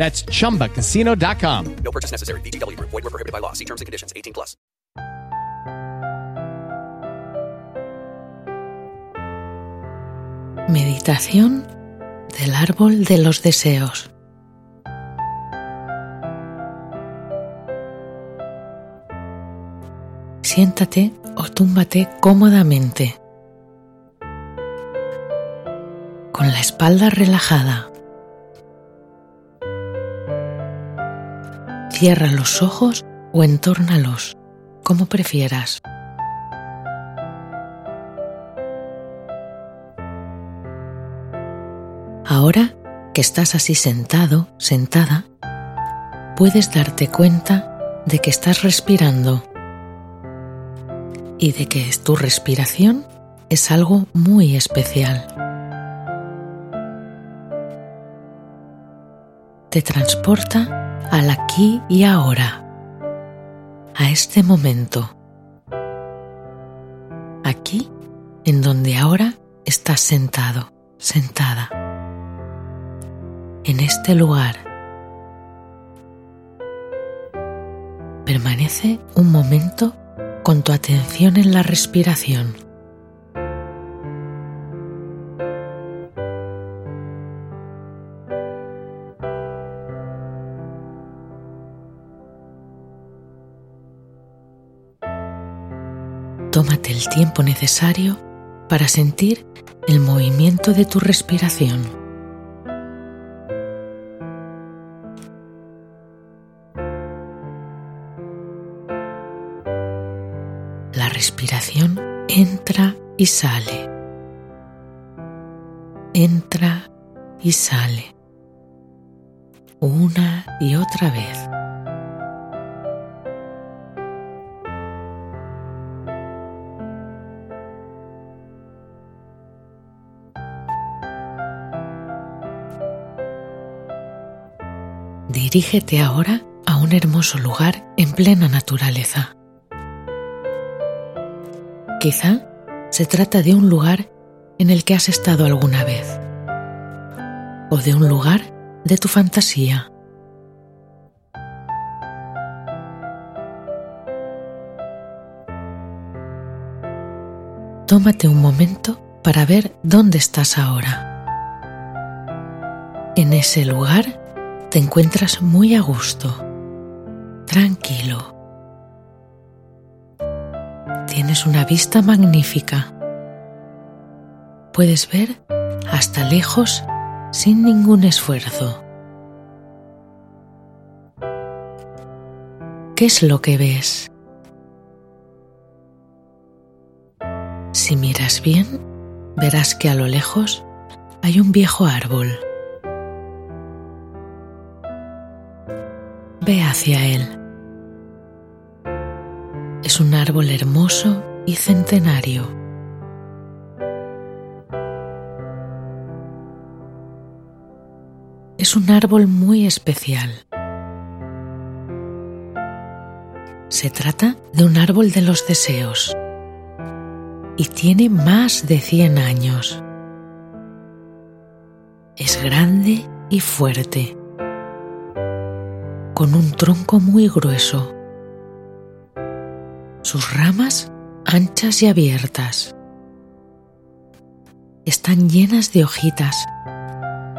That's chumbacasino.com. No purchase necessary. VGW Group. Void were prohibited by law. See terms and conditions. 18 plus. Meditación del árbol de los deseos. Siéntate o túmbate cómodamente, con la espalda relajada. Cierra los ojos o entórnalos, como prefieras. Ahora que estás así sentado, sentada, puedes darte cuenta de que estás respirando y de que tu respiración es algo muy especial. Te transporta al aquí y ahora, a este momento, aquí en donde ahora estás sentado, sentada, en este lugar. Permanece un momento con tu atención en la respiración. Tómate el tiempo necesario para sentir el movimiento de tu respiración. La respiración entra y sale. Entra y sale. Una y otra vez. Dirígete ahora a un hermoso lugar en plena naturaleza. Quizá se trata de un lugar en el que has estado alguna vez o de un lugar de tu fantasía. Tómate un momento para ver dónde estás ahora. En ese lugar te encuentras muy a gusto, tranquilo. Tienes una vista magnífica. Puedes ver hasta lejos sin ningún esfuerzo. ¿Qué es lo que ves? Si miras bien, verás que a lo lejos hay un viejo árbol. Hacia él. Es un árbol hermoso y centenario. Es un árbol muy especial. Se trata de un árbol de los deseos y tiene más de 100 años. Es grande y fuerte, con un tronco muy grueso, sus ramas anchas y abiertas. Están llenas de hojitas,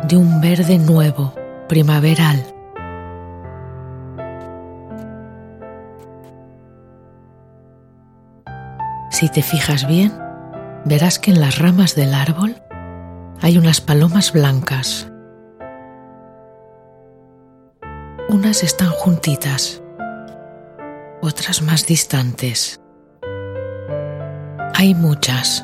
de un verde nuevo, primaveral. Si te fijas bien, verás que en las ramas del árbol hay unas palomas blancas. Unas están juntitas, otras más distantes. Hay muchas.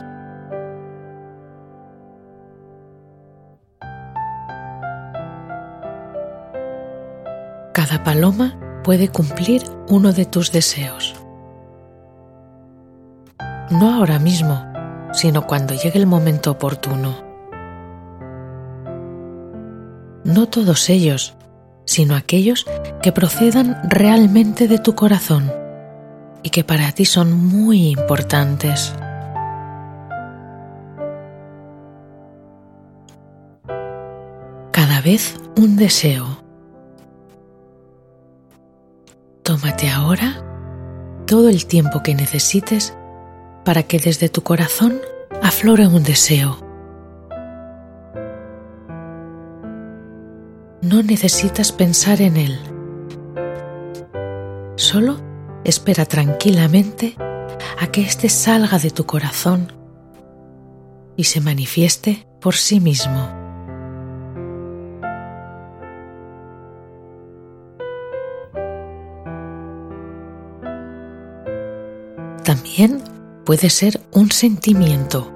Cada paloma puede cumplir uno de tus deseos no ahora mismo, sino cuando llegue el momento oportuno. No todos ellos, sino aquellos que procedan realmente de tu corazón y que para ti son muy importantes. Cada vez un deseo. Tómate ahora todo el tiempo que necesites para que desde tu corazón aflore un deseo. No necesitas pensar en él. Solo espera tranquilamente a que éste salga de tu corazón y se manifieste por sí mismo. También puede ser un sentimiento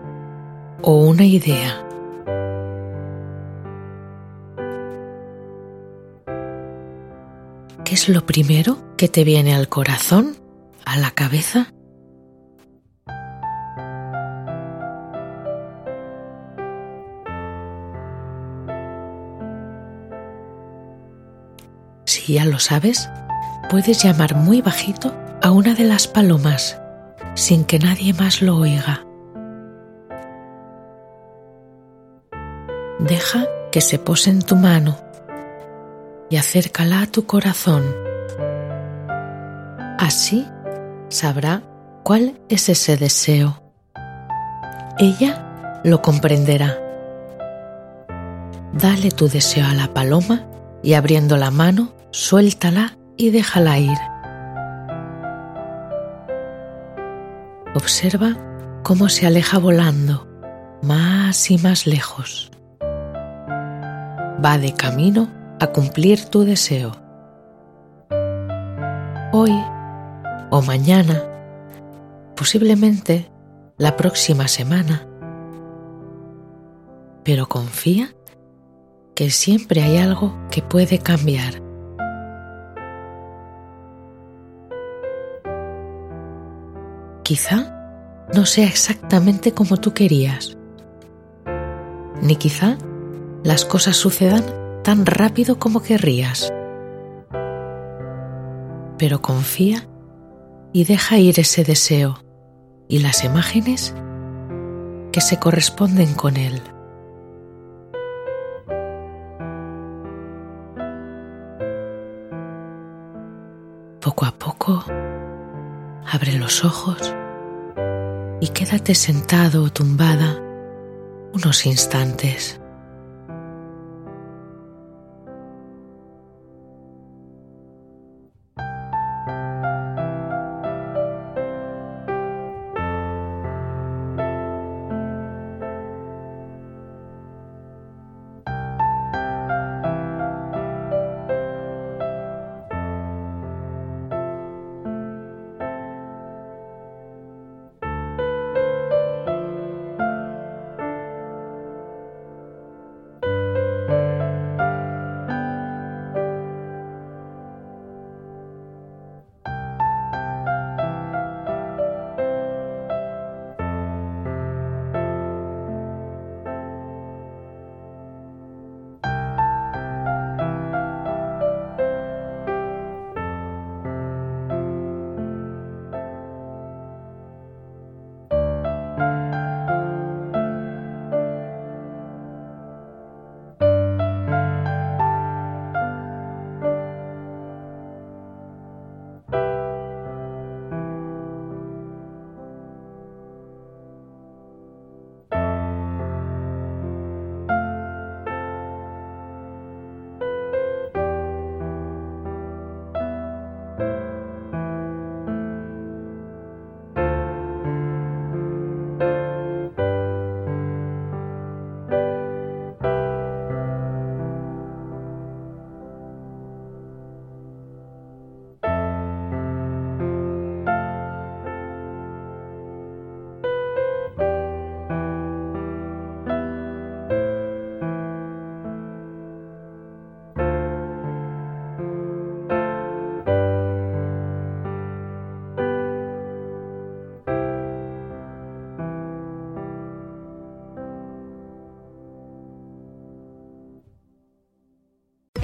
o una idea. ¿Qué es lo primero que te viene al corazón, a la cabeza? Si ya lo sabes, puedes llamar muy bajito a una de las palomas sin que nadie más lo oiga. Deja que se pose en tu mano y acércala a tu corazón. Así sabrá cuál es ese deseo. Ella lo comprenderá. Dale tu deseo a la paloma y abriendo la mano, suéltala y déjala ir. Observa cómo se aleja volando más y más lejos. Va de camino a cumplir tu deseo. Hoy o mañana, posiblemente la próxima semana. Pero confía que siempre hay algo que puede cambiar. Quizá no sea exactamente como tú querías, ni quizá las cosas sucedan tan rápido como querrías. Pero confía y deja ir ese deseo y las imágenes que se corresponden con él. Poco a poco, abre los ojos y quédate sentado o tumbada unos instantes.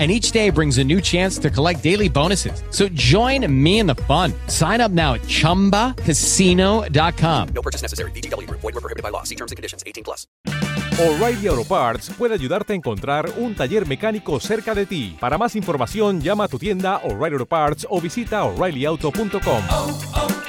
and each day brings a new chance to collect daily bonuses. So join me in the fun. Sign up now at ChumbaCasino.com. No purchase necessary. VGW Group. Void were prohibited by law. See terms and conditions. 18 plus. O'Reilly Auto Parts puede ayudarte a encontrar un taller mecánico cerca de ti. Para más información, llama a tu tienda O'Reilly Auto Parts o visita oreillyauto.com.